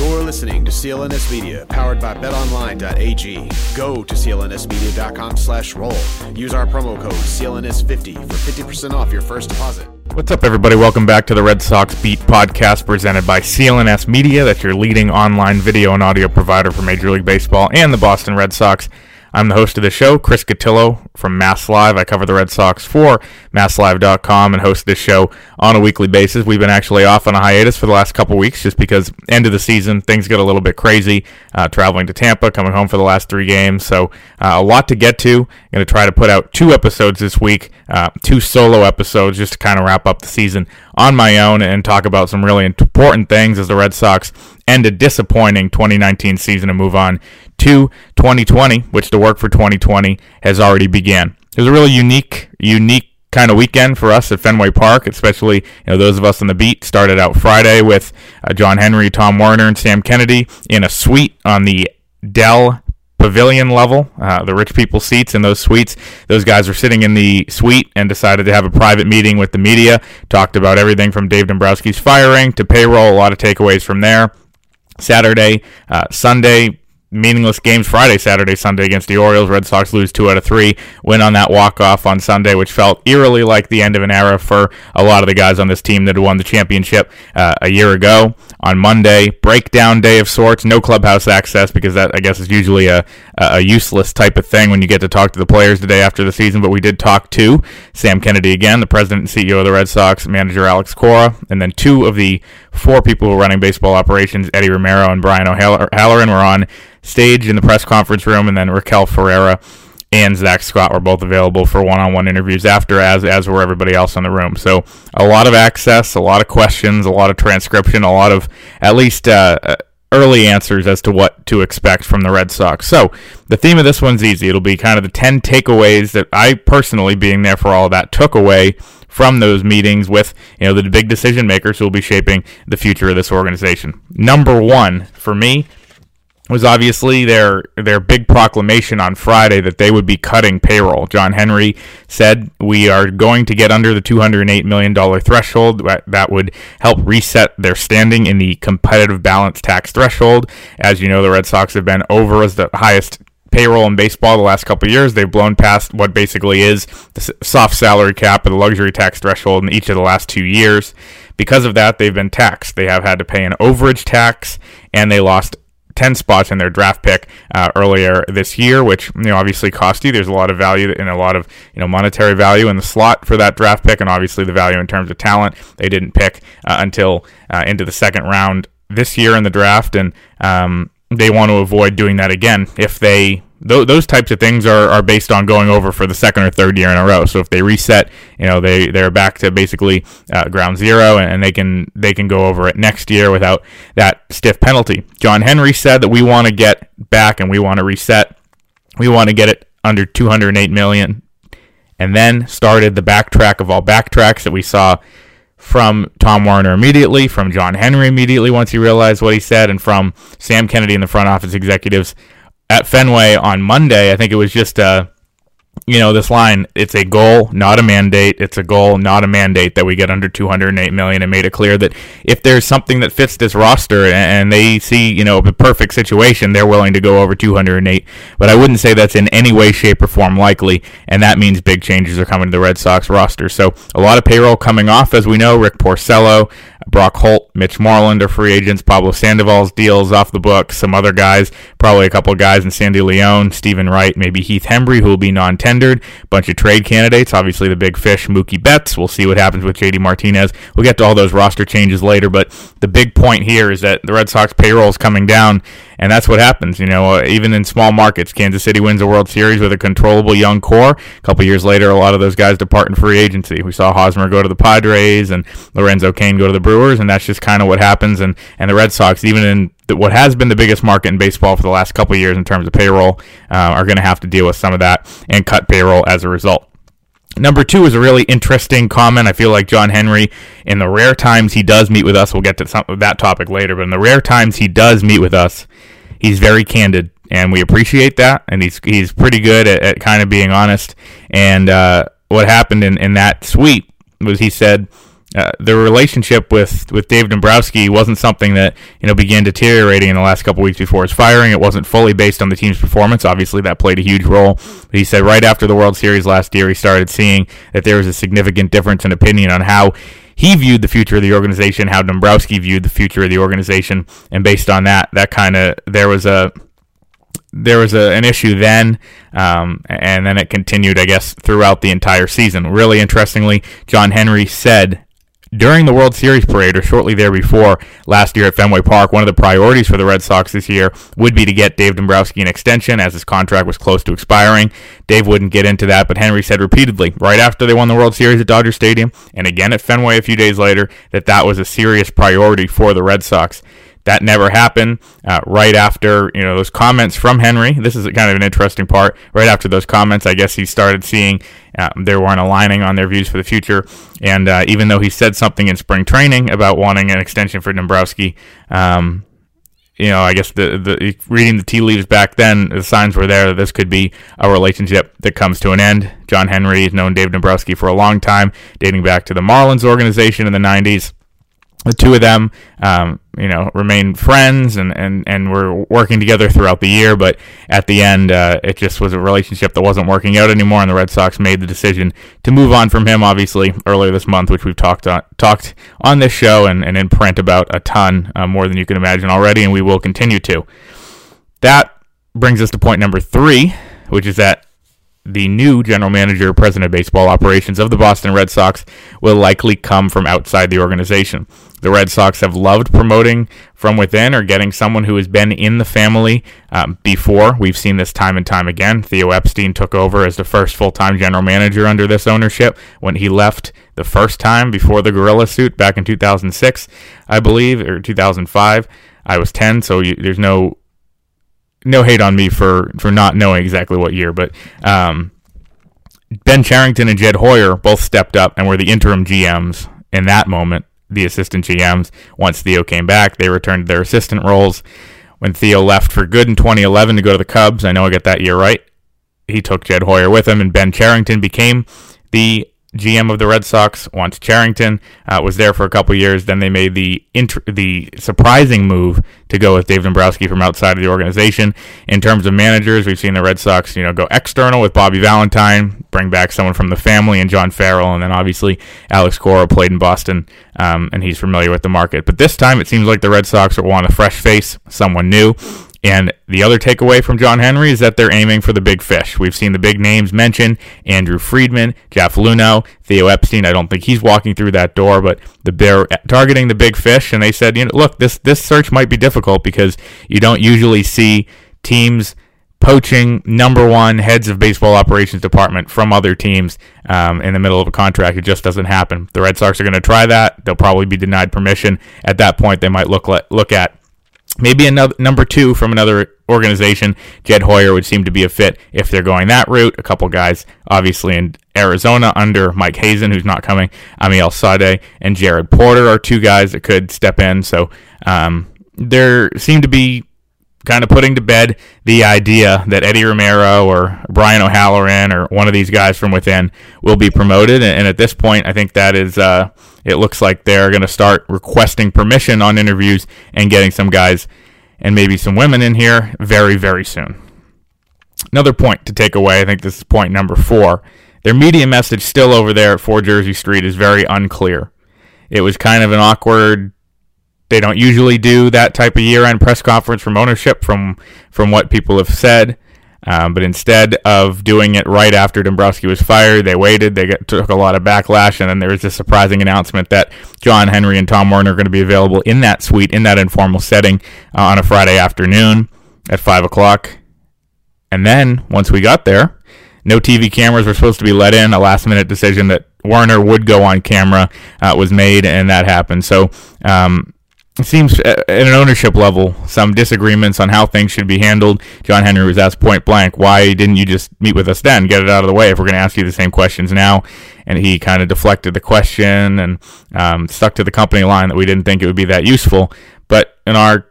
You're listening to CLNS Media, powered by BetOnline.ag. Go to clnsmedia.com slash roll. Use our promo code CLNS50 for 50% off your first deposit. What's up, everybody? Welcome back to the Red Sox Beat podcast presented by CLNS Media. That's your leading online video and audio provider for Major League Baseball and the Boston Red Sox. I'm the host of the show, Chris Cotillo from Mass Live. I cover the Red Sox for MassLive.com and host this show on a weekly basis. We've been actually off on a hiatus for the last couple weeks just because end of the season things get a little bit crazy. Uh, traveling to Tampa, coming home for the last three games, so uh, a lot to get to. Going to try to put out two episodes this week, uh, two solo episodes just to kind of wrap up the season on my own and talk about some really important things as the Red Sox end a disappointing 2019 season and move on to 2020, which the work for 2020 has already began. It was a really unique, unique kind of weekend for us at Fenway Park, especially you know those of us on the beat. Started out Friday with uh, John Henry, Tom Werner, and Sam Kennedy in a suite on the Dell pavilion level, uh, the rich people seats in those suites. Those guys were sitting in the suite and decided to have a private meeting with the media. Talked about everything from Dave Dombrowski's firing to payroll. A lot of takeaways from there. Saturday, uh, Sunday, meaningless games Friday, Saturday, Sunday against the Orioles. Red Sox lose two out of three. Win on that walk off on Sunday, which felt eerily like the end of an era for a lot of the guys on this team that won the championship uh, a year ago. On Monday, breakdown day of sorts. No clubhouse access because that I guess is usually a a useless type of thing when you get to talk to the players the day after the season. But we did talk to Sam Kennedy again, the president and CEO of the Red Sox, manager Alex Cora, and then two of the four people who are running baseball operations, Eddie Romero and Brian O'Halloran, were on stage in the press conference room, and then Raquel Ferreira and Zach Scott were both available for one-on-one interviews after, as as were everybody else in the room. So a lot of access, a lot of questions, a lot of transcription, a lot of at least uh, early answers as to what to expect from the Red Sox. So the theme of this one's easy. It'll be kind of the ten takeaways that I personally, being there for all of that, took away from those meetings with you know the big decision makers who will be shaping the future of this organization. Number one for me was obviously their their big proclamation on Friday that they would be cutting payroll. John Henry said we are going to get under the 208 million dollar threshold. That would help reset their standing in the competitive balance tax threshold. As you know, the Red Sox have been over as the highest payroll in baseball the last couple years. They've blown past what basically is the soft salary cap or the luxury tax threshold in each of the last two years. Because of that, they've been taxed. They have had to pay an overage tax, and they lost 10 spots in their draft pick uh, earlier this year, which you know obviously cost you. There's a lot of value and a lot of you know monetary value in the slot for that draft pick, and obviously the value in terms of talent. They didn't pick uh, until uh, into the second round this year in the draft, and um, they want to avoid doing that again if they th- those types of things are, are based on going over for the second or third year in a row. So if they reset, you know, they they're back to basically uh, ground zero, and, and, they can they can go over it next year without that stiff penalty. John Henry said that we want to get back and we want to reset. We want to get it under 208 million, and then started the backtrack of all backtracks that we saw from Tom Werner immediately, from John Henry immediately once he realized what he said, and from Sam Kennedy and the front office executives at Fenway on Monday. I think it was just a you know, this line, it's a goal, not a mandate. It's a goal, not a mandate that we get under 208 million and made it clear that if there's something that fits this roster and they see, you know, a perfect situation, they're willing to go over 208. But I wouldn't say that's in any way, shape, or form likely. And that means big changes are coming to the Red Sox roster. So a lot of payroll coming off, as we know. Rick Porcello, Brock Holt, Mitch Moreland are free agents. Pablo Sandoval's deals off the books. Some other guys, probably a couple guys in Sandy Leon, Stephen Wright, maybe Heath Hembree, who will be non-tendered. Bunch of trade candidates. Obviously, the big fish, Mookie Betts. We'll see what happens with JD Martinez. We'll get to all those roster changes later, but the big point here is that the Red Sox payroll is coming down and that's what happens. You know, uh, even in small markets, Kansas City wins a World Series with a controllable young core. A couple years later, a lot of those guys depart in free agency. We saw Hosmer go to the Padres and Lorenzo Cain go to the Brewers, and that's just kind of what happens. And and the Red Sox, even in what has been the biggest market in baseball for the last couple years in terms of payroll, uh, are going to have to deal with some of that and cut payroll as a result. Number two is a really interesting comment. I feel like John Henry, in the rare times he does meet with us, we'll get to some that topic later, but in the rare times he does meet with us, he's very candid, and we appreciate that. And he's he's pretty good at, at kind of being honest. And uh, what happened in, in that suite was he said uh, the relationship with, with Dave Dombrowski wasn't something that you know began deteriorating in the last couple weeks before his firing. It wasn't fully based on the team's performance. Obviously, that played a huge role. But he said right after the World Series last year, he started seeing that there was a significant difference in opinion on how he viewed the future of the organization, how Dombrowski viewed the future of the organization, and based on that, that kind of there was a there was a, an issue then, um, and then it continued, I guess, throughout the entire season. Really interestingly, John Henry said during the World Series parade or shortly there before last year at Fenway Park, one of the priorities for the Red Sox this year would be to get Dave Dombrowski an extension as his contract was close to expiring. Dave wouldn't get into that, but Henry said repeatedly, right after they won the World Series at Dodger Stadium and again at Fenway a few days later, that that was a serious priority for the Red Sox. That never happened. Uh, right after you know those comments from Henry, this is kind of an interesting part. Right after those comments, I guess he started seeing uh, they weren't aligning on their views for the future. And uh, even though he said something in spring training about wanting an extension for Dombrowski, um, you know, I guess the, the reading the tea leaves back then, the signs were there that this could be a relationship that comes to an end. John Henry has known Dave Dombrowski for a long time, dating back to the Marlins organization in the 90s the two of them, um, you know, remained friends and, and, and were working together throughout the year. But at the end, uh, it just was a relationship that wasn't working out anymore, and the Red Sox made the decision to move on from him. Obviously, earlier this month, which we've talked on talked on this show and, and in print about a ton uh, more than you can imagine already, and we will continue to. That brings us to point number three, which is that the new general manager, president of baseball operations of the Boston Red Sox, will likely come from outside the organization. The Red Sox have loved promoting from within or getting someone who has been in the family um, before. We've seen this time and time again. Theo Epstein took over as the first full time general manager under this ownership when he left the first time before the gorilla suit back in 2006, I believe, or 2005. I was 10, so you, there's no no hate on me for for not knowing exactly what year, but um, Ben Cherington and Jed Hoyer both stepped up and were the interim GMs in that moment. The assistant GMs. Once Theo came back, they returned to their assistant roles. When Theo left for good in 2011 to go to the Cubs, I know I got that year right. He took Jed Hoyer with him, and Ben Cherington became the GM of the Red Sox once Cherington, uh, was there for a couple years. Then they made the int- the surprising move to go with Dave Dombrowski from outside of the organization. In terms of managers, we've seen the Red Sox, you know, go external with Bobby Valentine, bring back someone from the family and John Farrell, and then obviously Alex Cora played in Boston, um, and he's familiar with the market. But this time, it seems like the Red Sox want a fresh face, someone new. And the other takeaway from John Henry is that they're aiming for the big fish. We've seen the big names mentioned Andrew Friedman, Jeff Luhnow, Theo Epstein. I don't think he's walking through that door, but the, they're targeting the big fish. And they said, you know, look, this, this search might be difficult because you don't usually see teams poaching number one heads of baseball operations department from other teams um, in the middle of a contract. It just doesn't happen. The Red Sox are going to try that. They'll probably be denied permission. At that point, they might look look at Maybe another number two from another organization, Jed Hoyer would seem to be a fit if they're going that route. A couple guys, obviously in Arizona under Mike Hazen, who's not coming. Amiel Sawdaye and Jared Porter are two guys that could step in. So um, there seem to be kind of putting to bed the idea that Eddie Romero or Brian O'Halloran or one of these guys from within will be promoted. And, at this point, I think that is, uh, it looks like they're going to start requesting permission on interviews and getting some guys and maybe some women in here very, very soon. Another point to take away, I think this is point number four. Their media message still over there at 4 Jersey Street is very unclear. It was kind of an awkward they don't usually do that type of year-end press conference from ownership, from from what people have said. Um, but instead of doing it right after Dombrowski was fired, they waited. They get, took a lot of backlash, and then there was a surprising announcement that John Henry and Tom Werner are going to be available in that suite, in that informal setting, uh, on a Friday afternoon at five o'clock. And then once we got there, no TV cameras were supposed to be let in. A last-minute decision that Werner would go on camera uh, was made, and that happened. So. Um, it seems uh, at an ownership level, some disagreements on how things should be handled. John Henry was asked point blank, why didn't you just meet with us then? Get it out of the way if we're going to ask you the same questions now. And he kind of deflected the question and um, stuck to the company line that we didn't think it would be that useful. But in our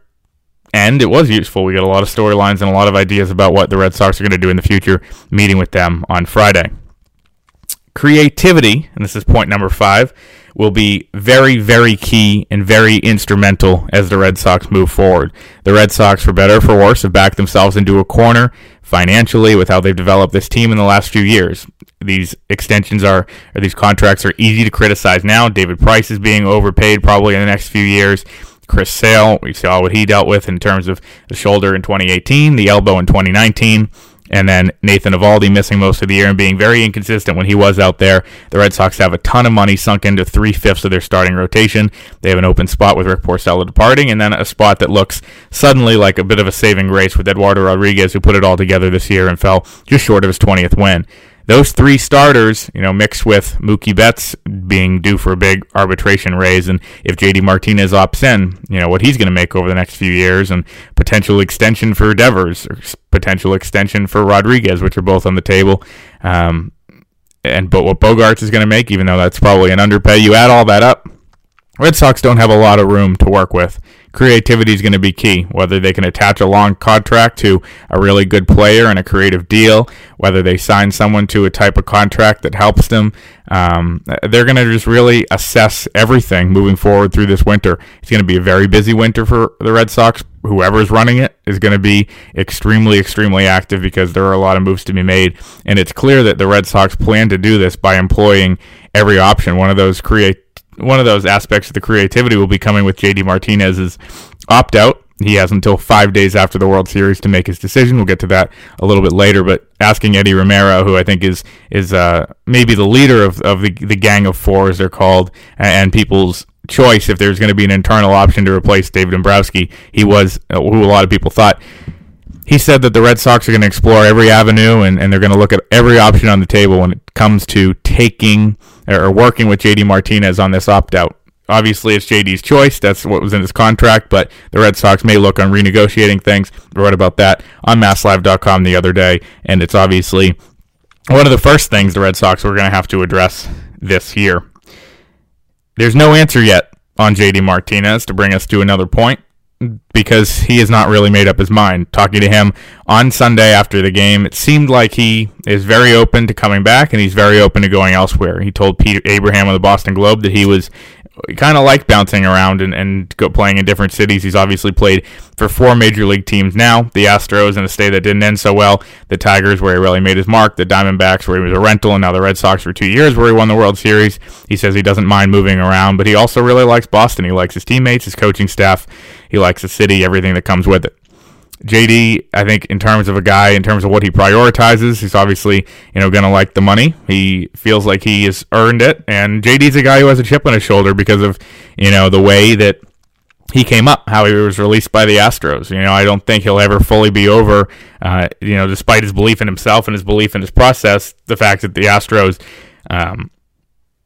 end, it was useful. We got a lot of storylines and a lot of ideas about what the Red Sox are going to do in the future, meeting with them on Friday. Creativity, and this is point number five will be very, very key and very instrumental as the Red Sox move forward. The Red Sox, for better or for worse, have backed themselves into a corner financially with how they've developed this team in the last few years. These extensions are, or these contracts are easy to criticize now. David Price is being overpaid probably in the next few years. Chris Sale, we saw what he dealt with in terms of the shoulder in 2018, the elbow in 2019 and then Nathan Eovaldi missing most of the year and being very inconsistent when he was out there. The Red Sox have a ton of money sunk into three fifths of their starting rotation. They have an open spot with Rick Porcello departing, and then a spot that looks suddenly like a bit of a saving grace with Eduardo Rodriguez, who put it all together this year and fell just short of his 20th win those three starters, you know, mixed with Mookie Betts being due for a big arbitration raise, and if JD Martinez opts in, you know, what he's going to make over the next few years, and potential extension for Devers, or potential extension for Rodriguez, which are both on the table. Um, and but what Bogaerts is going to make, even though that's probably an underpay, you add all that up. Red Sox don't have a lot of room to work with creativity is going to be key. Whether they can attach a long contract to a really good player and a creative deal, whether they sign someone to a type of contract that helps them, um, they're going to just really assess everything moving forward through this winter. It's going to be a very busy winter for the Red Sox. Whoever's running it is going to be extremely, extremely active because there are a lot of moves to be made. And it's clear that the Red Sox plan to do this by employing every option. One of those create one of those aspects of the creativity will be coming with JD Martinez's opt out. He has until five days after the World Series to make his decision. We'll get to that a little bit later. But asking Eddie Romero, who I think is is uh, maybe the leader of, of the, the Gang of Four, as they're called, and people's choice if there's going to be an internal option to replace David Dombrowski, he was uh, who a lot of people thought he said that the Red Sox are going to explore every avenue and, and they're going to look at every option on the table when it comes to taking or working with JD Martinez on this opt out. Obviously, it's JD's choice. That's what was in his contract, but the Red Sox may look on renegotiating things. I wrote about that on MassLive.com the other day, and it's obviously one of the first things the Red Sox were going to have to address this year. There's no answer yet on JD Martinez to bring us to another point because he has not really made up his mind. Talking to him on Sunday after the game, it seemed like he is very open to coming back and he's very open to going elsewhere. He told Peter Abraham of the Boston Globe that he was kind of like bouncing around and, and playing in different cities. He's obviously played for four major league teams now. The Astros in a state that didn't end so well. The Tigers where he really made his mark. The Diamondbacks where he was a rental, and now the Red Sox for two years where he won the World Series. He says he doesn't mind moving around, but he also really likes Boston. He likes his teammates, his coaching staff. He likes the city, everything that comes with it. JD, I think in terms of a guy, in terms of what he prioritizes, he's obviously you know going to like the money. He feels like he has earned it, and JD's a guy who has a chip on his shoulder because of you know the way that he came up, how he was released by the Astros. You know, I don't think he'll ever fully be over. Uh, you know, despite his belief in himself and his belief in his process, the fact that the Astros um,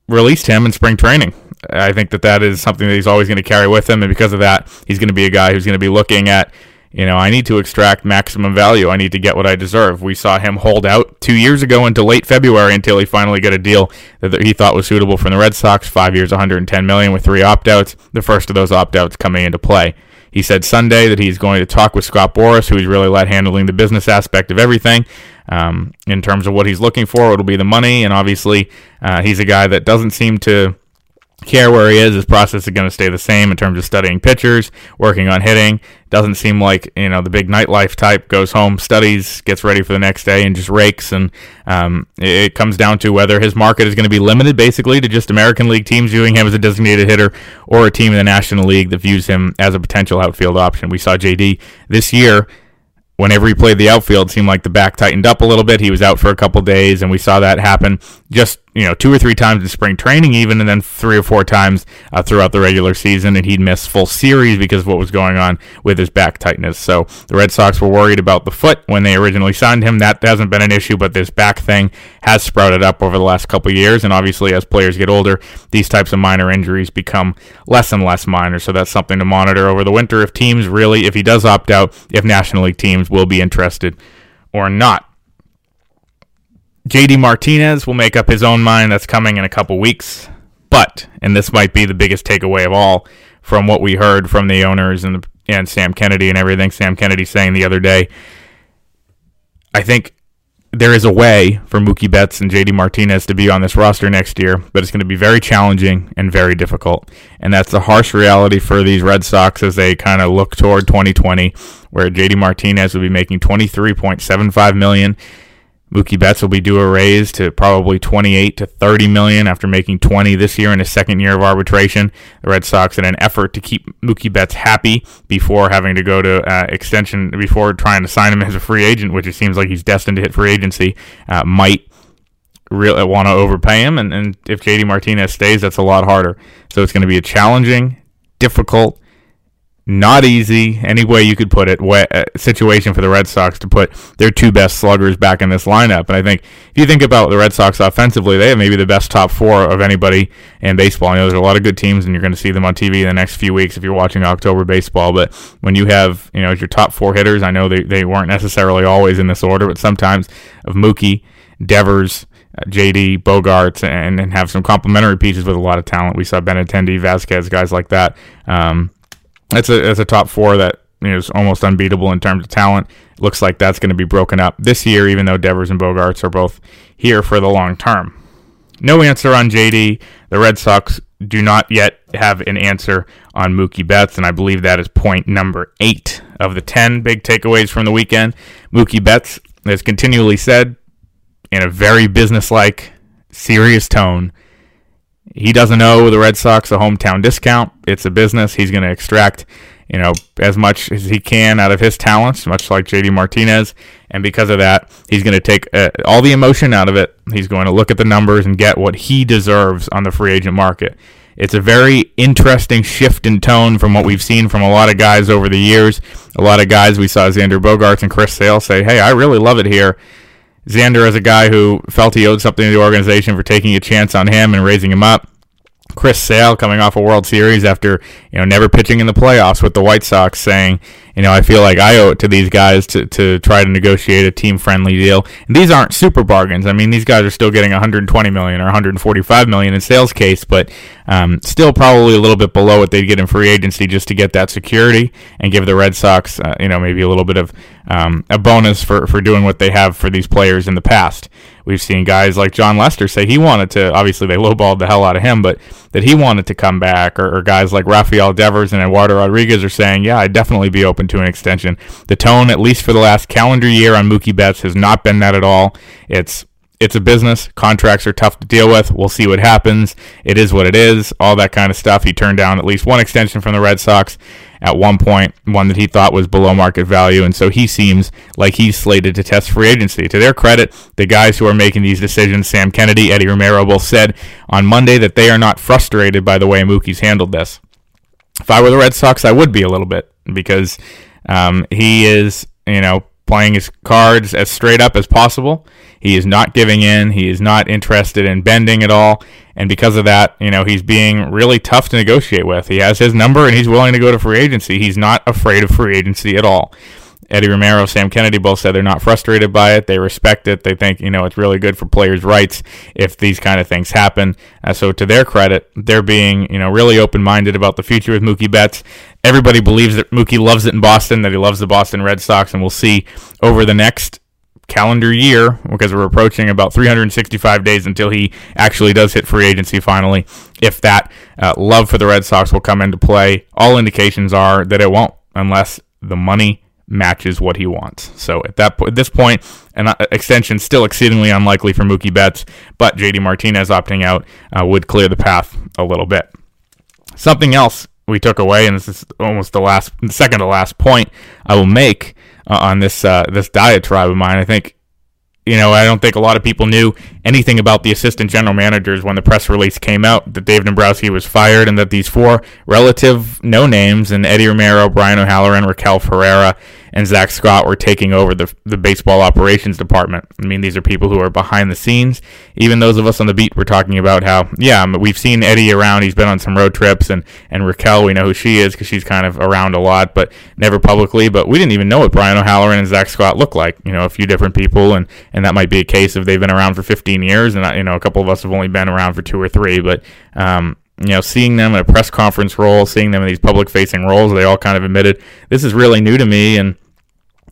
released him in spring training. I think that that is something that he's always going to carry with him, and because of that, he's going to be a guy who's going to be looking at you know, I need to extract maximum value. I need to get what I deserve. We saw him hold out two years ago into late February until he finally got a deal that he thought was suitable from the Red Sox. Five years, 110 million with three opt-outs. The first of those opt-outs coming into play. He said Sunday that he's going to talk with Scott Boras, who he's really let handling the business aspect of everything. Um, in terms of what he's looking for, it'll be the money, and obviously, uh, he's a guy that doesn't seem to care where he is. His process is going to stay the same in terms of studying pitchers, working on hitting. Doesn't seem like you know the big nightlife type goes home, studies, gets ready for the next day, and just rakes. And um, it comes down to whether his market is going to be limited basically to just American League teams viewing him as a designated hitter, or a team in the National League that views him as a potential outfield option. We saw JD this year whenever he played the outfield, seemed like the back tightened up a little bit. He was out for a couple days, and we saw that happen just you know two or three times in spring training, even, and then three or four times uh, throughout the regular season. And he'd miss full series because of what was going on with his back tightness. So the Red Sox were worried about the foot when they originally signed him. That hasn't been an issue, but this back thing has sprouted up over the last couple years. And obviously, as players get older, these types of minor injuries become less and less minor. So that's something to monitor over the winter. If teams really, if he does opt out, if National League teams will be interested or not. JD Martinez will make up his own mind. That's coming in a couple weeks. But, and this might be the biggest takeaway of all from what we heard from the owners and the, and Sam Kennedy and everything Sam Kennedy saying the other day. I think there is a way for Mookie Betts and JD Martinez to be on this roster next year, but it's going to be very challenging and very difficult. And that's the harsh reality for these Red Sox as they kind of look toward 2020, where JD Martinez will be making 23.75 million Mookie Betts will be due a raise to probably 28 to 30 million after making 20 this year in his second year of arbitration. The Red Sox, in an effort to keep Mookie Betts happy before having to go to uh, extension, before trying to sign him as a free agent, which it seems like he's destined to hit free agency, uh, might really want to overpay him. And, and if JD Martinez stays, that's a lot harder. So it's going to be a challenging, difficult, not easy, any way you could put it, uh, situation for the Red Sox to put their two best sluggers back in this lineup. And I think if you think about the Red Sox offensively, they have maybe the best top four of anybody in baseball. I know there's a lot of good teams, and you're going to see them on TV in the next few weeks if you're watching October baseball. But when you have, you know, as your top four hitters, I know they, they weren't necessarily always in this order, but sometimes of Mookie, Devers, uh, JD, Bogaerts and, and have some complementary pieces with a lot of talent. We saw Benintendi, Vazquez, guys like that. Um, it's a it's a top four that is almost unbeatable in terms of talent. Looks like that's going to be broken up this year, even though Devers and Bogaerts are both here for the long term. No answer on JD. The Red Sox do not yet have an answer on Mookie Betts, and I believe that is point number eight of the 10 big takeaways from the weekend. Mookie Betts has continually said in a very businesslike, serious tone he doesn't owe the Red Sox a hometown discount. It's a business. He's going to extract, you know, as much as he can out of his talents, much like JD Martinez. And because of that, he's going to take uh, all the emotion out of it. He's going to look at the numbers and get what he deserves on the free agent market. It's a very interesting shift in tone from what we've seen from a lot of guys over the years. A lot of guys we saw Xander Bogaerts and Chris Sale say, "Hey, I really love it here." Xander as a guy who felt he owed something to the organization for taking a chance on him and raising him up. Chris Sale coming off a World Series after you know never pitching in the playoffs with the White Sox, saying, you know, I feel like I owe it to these guys to, to try to negotiate a team friendly deal. And these aren't super bargains. I mean, these guys are still getting 120 million or 145 million in Sale's case, but um, still probably a little bit below what they'd get in free agency just to get that security and give the Red Sox, uh, you know, maybe a little bit of um, a bonus for, for doing what they have for these players in the past. We've seen guys like Jon Lester say he wanted to, obviously they lowballed the hell out of him, but that he wanted to come back, or, or guys like Rafael Devers and Eduardo Rodriguez are saying, yeah, I'd definitely be open to an extension. The tone, at least for the last calendar year on Mookie Betts, has not been that at all. It's it's a business. Contracts are tough to deal with. We'll see what happens. It is what it is. All that kind of stuff. He turned down at least one extension from the Red Sox at one point, one that he thought was below market value. And so he seems like he's slated to test free agency. To their credit, the guys who are making these decisions, Sam Kennedy, Eddie Romero, both said on Monday that they are not frustrated by the way Mookie's handled this. If I were the Red Sox, I would be a little bit because um, he is, you know, playing his cards as straight up as possible. He is not giving in. He is not interested in bending at all. And because of that, you know, he's being really tough to negotiate with. He has his number and he's willing to go to free agency. He's not afraid of free agency at all. Eddie Romero, Sam Kennedy both said they're not frustrated by it. They respect it. They think, you know, it's really good for players' rights if these kind of things happen. Uh, so to their credit, they're being, you know, really open-minded about the future with Mookie Betts. Everybody believes that Mookie loves it in Boston, that he loves the Boston Red Sox, and we'll see over the next calendar year because we're approaching about 365 days until he actually does hit free agency finally if that uh, love for the red sox will come into play all indications are that it won't unless the money matches what he wants. So at that at this point, an uh, extension still exceedingly unlikely for Mookie Betts, but JD Martinez opting out uh, would clear the path a little bit. Something else we took away, and this is almost the last, second to last point I will make uh, on this uh, this diatribe of mine. I think you know, I don't think a lot of people knew anything about the assistant general managers when the press release came out that Dave Dombrowski was fired and that these four relative no names and Eddie Romero, Brian O'Halloran, Raquel Ferreira, and Zach Scott were taking over the, the baseball operations department. I mean, these are people who are behind the scenes. Even those of us on the beat were talking about how, yeah, we've seen Eddie around. He's been on some road trips, and, and Raquel, we know who she is because she's kind of around a lot, but never publicly. But we didn't even know what Brian O'Halloran and Zach Scott look like. You know, a few different people, and, and that might be a case if they've been around for 15 years, and, you know, a couple of us have only been around for two or three. But, um, you know, seeing them in a press conference role, seeing them in these public facing roles, they all kind of admitted this is really new to me. And,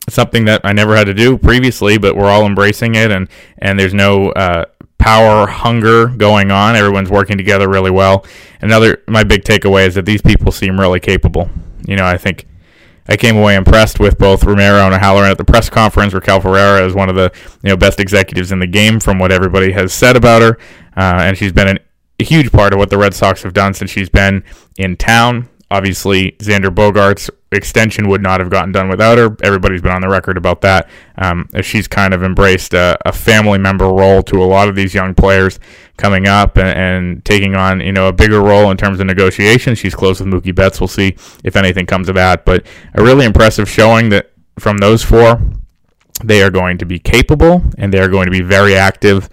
something that I never had to do previously, but we're all embracing it, and and there's no uh, power hunger going on. Everyone's working together really well. Another my big takeaway is that these people seem really capable. You know, I think I came away impressed with both Romero and O'Halloran at the press conference. Raquel Ferreira is one of the you know best executives in the game, from what everybody has said about her, uh, and she's been an, a huge part of what the Red Sox have done since she's been in town. Obviously, Xander Bogaerts extension would not have gotten done without her. Everybody's been on the record about that. Um, she's kind of embraced a, a, family member role to a lot of these young players coming up and, and, taking on you know a bigger role in terms of negotiation. She's close with Mookie Betts. We'll see if anything comes of that. But a really impressive showing that from those four, they are going to be capable and they are going to be very active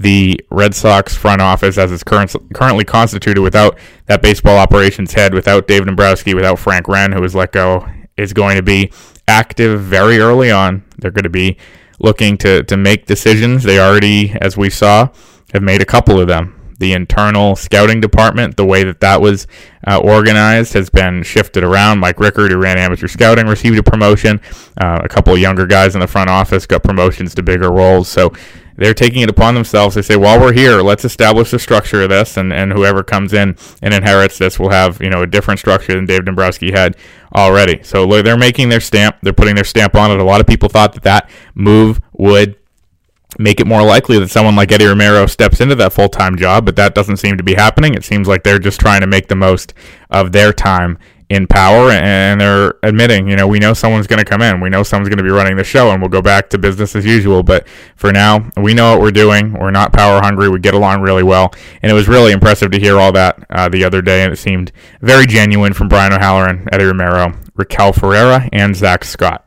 the Red Sox front office as it's current, currently constituted without that baseball operations head, without Dave Dombrowski, without Frank Wren, who was let go, is going to be active very early on. They're going to be looking to, to make decisions. They already, as we saw, have made a couple of them. The internal scouting department, the way that that was uh, organized, has been shifted around. Mike Rikard, who ran amateur scouting, received a promotion. Uh, a couple of younger guys in the front office got promotions to bigger roles. So they're taking it upon themselves. They say, while we're here, let's establish the structure of this, and, and whoever comes in and inherits this will have you know a different structure than Dave Dombrowski had already. So they're making their stamp. They're putting their stamp on it. A lot of people thought that that move would make it more likely that someone like Eddie Romero steps into that full time job, but that doesn't seem to be happening. It seems like they're just trying to make the most of their time in power and they're admitting, you know, we know someone's going to come in. We know someone's going to be running the show and we'll go back to business as usual. But for now, we know what we're doing. We're not power hungry. We get along really well. And it was really impressive to hear all that uh, the other day. And it seemed very genuine from Brian O'Halloran, Eddie Romero, Raquel Ferreira, and Zach Scott.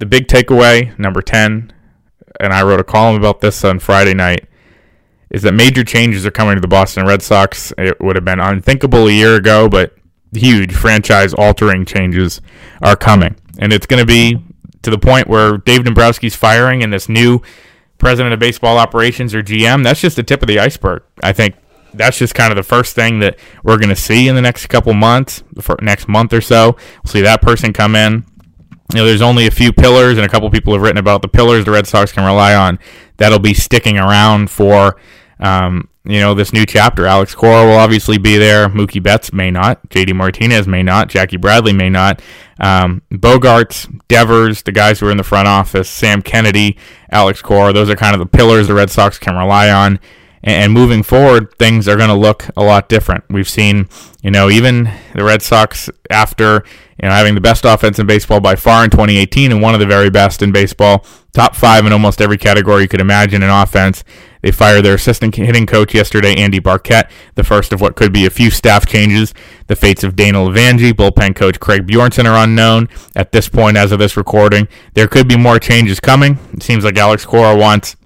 The big takeaway, number 10, and I wrote a column about this on Friday night, is that major changes are coming to the Boston Red Sox. It would have been unthinkable a year ago, but huge franchise altering changes are coming. And it's going to be to the point where Dave Dombrowski's firing and this new president of baseball operations or GM, that's just the tip of the iceberg. I think that's just kind of the first thing that we're going to see in the next couple months, the next month or so. We'll see that person come in. You know, there's only a few pillars, and a couple people have written about the pillars the Red Sox can rely on that'll be sticking around for um, you know, this new chapter. Alex Cora will obviously be there. Mookie Betts may not. JD Martinez may not. Jackie Bradley may not. Um, Bogaerts, Devers, the guys who are in the front office, Sam Kennedy, Alex Cora, those are kind of the pillars the Red Sox can rely on. And moving forward, things are going to look a lot different. We've seen, you know, even the Red Sox after, you know, having the best offense in baseball by far in 2018 and one of the very best in baseball, top five in almost every category you could imagine in offense. They fired their assistant hitting coach yesterday, Andy Barkett, the first of what could be a few staff changes. The fates of Dana LeVangie, bullpen coach Craig Bjornson are unknown at this point as of this recording. There could be more changes coming. It seems like Alex Cora wants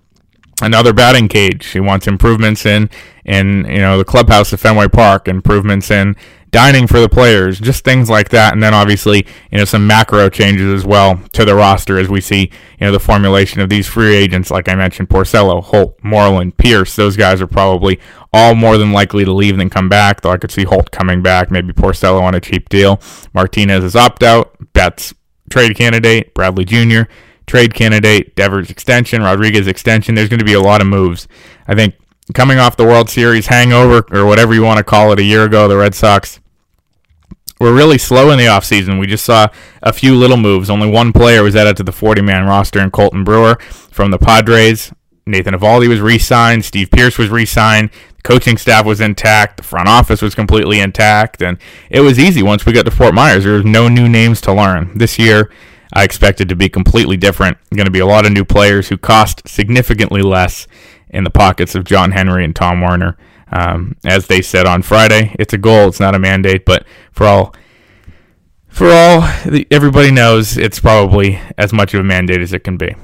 another batting cage. He wants improvements in in you know the clubhouse at Fenway Park, improvements in dining for the players, just things like that. And then obviously, you know, some macro changes as well to the roster as we see, you know, the formulation of these free agents, like I mentioned, Porcello, Holt, Moreland, Pearce. Those guys are probably all more than likely to leave than come back, though I could see Holt coming back, maybe Porcello on a cheap deal. Martinez is opt out. Betts trade candidate. Bradley Jr. trade candidate. Devers extension. Rodriguez extension. There's going to be a lot of moves. I think coming off the World Series hangover or whatever you want to call it a year ago, the Red Sox were really slow in the offseason. We just saw a few little moves. Only one player was added to the 40 man roster in Colten Brewer from the Padres. Nathan Eovaldi was re signed. Steve Pearce was re signed. The coaching staff was intact. The front office was completely intact. And it was easy once we got to Fort Myers. There was no new names to learn. This year, I expected to be completely different. Going to be a lot of new players who cost significantly less in the pockets of John Henry and Tom Werner. Um, as they said on Friday, it's a goal, it's not a mandate. But for all, for all everybody knows, it's probably as much of a mandate as it can be.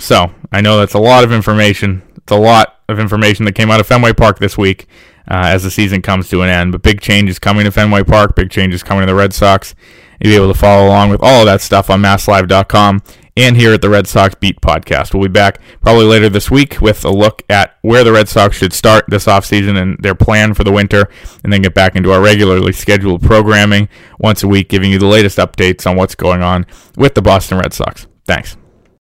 So I know that's a lot of information. It's a lot of information that came out of Fenway Park this week uh, as the season comes to an end. But big changes coming to Fenway Park. Big changes coming to the Red Sox. You'll be able to follow along with all of that stuff on MassLive.com and here at the Red Sox Beat podcast. We'll be back probably later this week with a look at where the Red Sox should start this offseason and their plan for the winter, and then get back into our regularly scheduled programming once a week, giving you the latest updates on what's going on with the Boston Red Sox. Thanks.